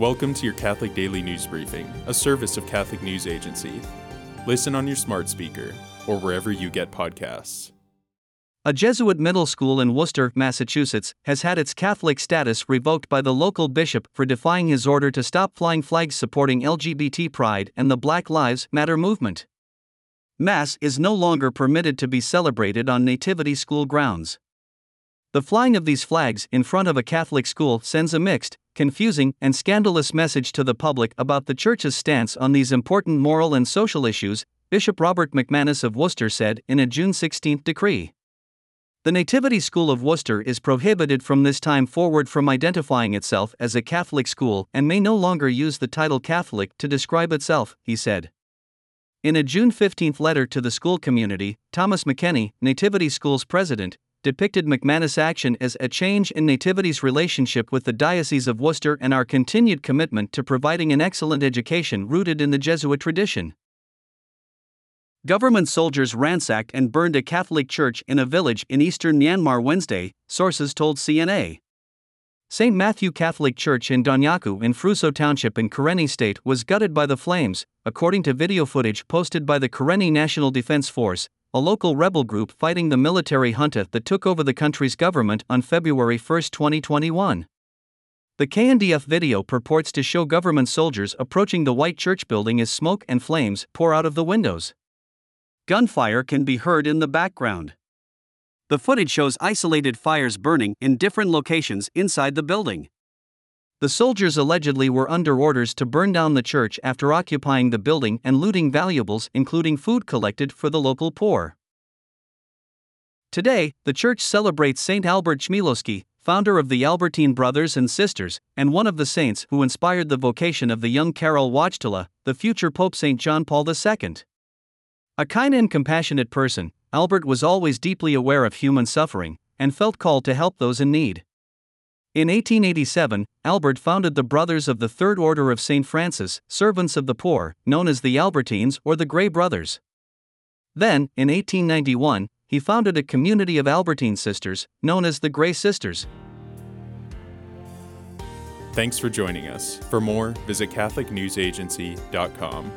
Welcome to your Catholic Daily News Briefing, a service of Catholic News Agency. Listen on your smart speaker or wherever you get podcasts. A Jesuit middle school in Worcester, Massachusetts, has had its Catholic status revoked by the local bishop for defying his order to stop flying flags supporting LGBT pride and the Black Lives Matter movement. Mass is no longer permitted to be celebrated on Nativity School grounds. The flying of these flags in front of a Catholic school sends a mixed, confusing, and scandalous message to the public about the Church's stance on these important moral and social issues, Bishop Robert McManus of Worcester said in a June 16 decree. The Nativity School of Worcester is prohibited from this time forward from identifying itself as a Catholic school and may no longer use the title Catholic to describe itself, he said. In a June 15 letter to the school community, Thomas McKenney, Nativity School's president, depicted McManus' action as a change in Nativity's relationship with the Diocese of Worcester and our continued commitment to providing an excellent education rooted in the Jesuit tradition. Government soldiers ransacked and burned a Catholic church in a village in eastern Myanmar Wednesday, sources told CNA. St. Matthew Catholic Church in Donyaku in Hpruso Township in Karenni State was gutted by the flames, according to video footage posted by the Karenni National Defense Force, a local rebel group fighting the military junta that took over the country's government on February 1, 2021. The KNDF video purports to show government soldiers approaching the white church building as smoke and flames pour out of the windows. Gunfire can be heard in the background. The footage shows isolated fires burning in different locations inside the building. The soldiers allegedly were under orders to burn down the church after occupying the building and looting valuables, including food collected for the local poor. Today, the church celebrates Saint Albert Chmielowski, founder of the Albertine Brothers and Sisters, and one of the saints who inspired the vocation of the young Karol Wojtyla, the future Pope St. John Paul II. A kind and compassionate person, Albert was always deeply aware of human suffering and felt called to help those in need. In 1887, Albert founded the Brothers of the Third Order of St. Francis, servants of the poor, known as the Albertines or the Grey Brothers. Then, in 1891, he founded a community of Albertine sisters, known as the Grey Sisters. Thanks for joining us. For more, visit CatholicNewsAgency.com.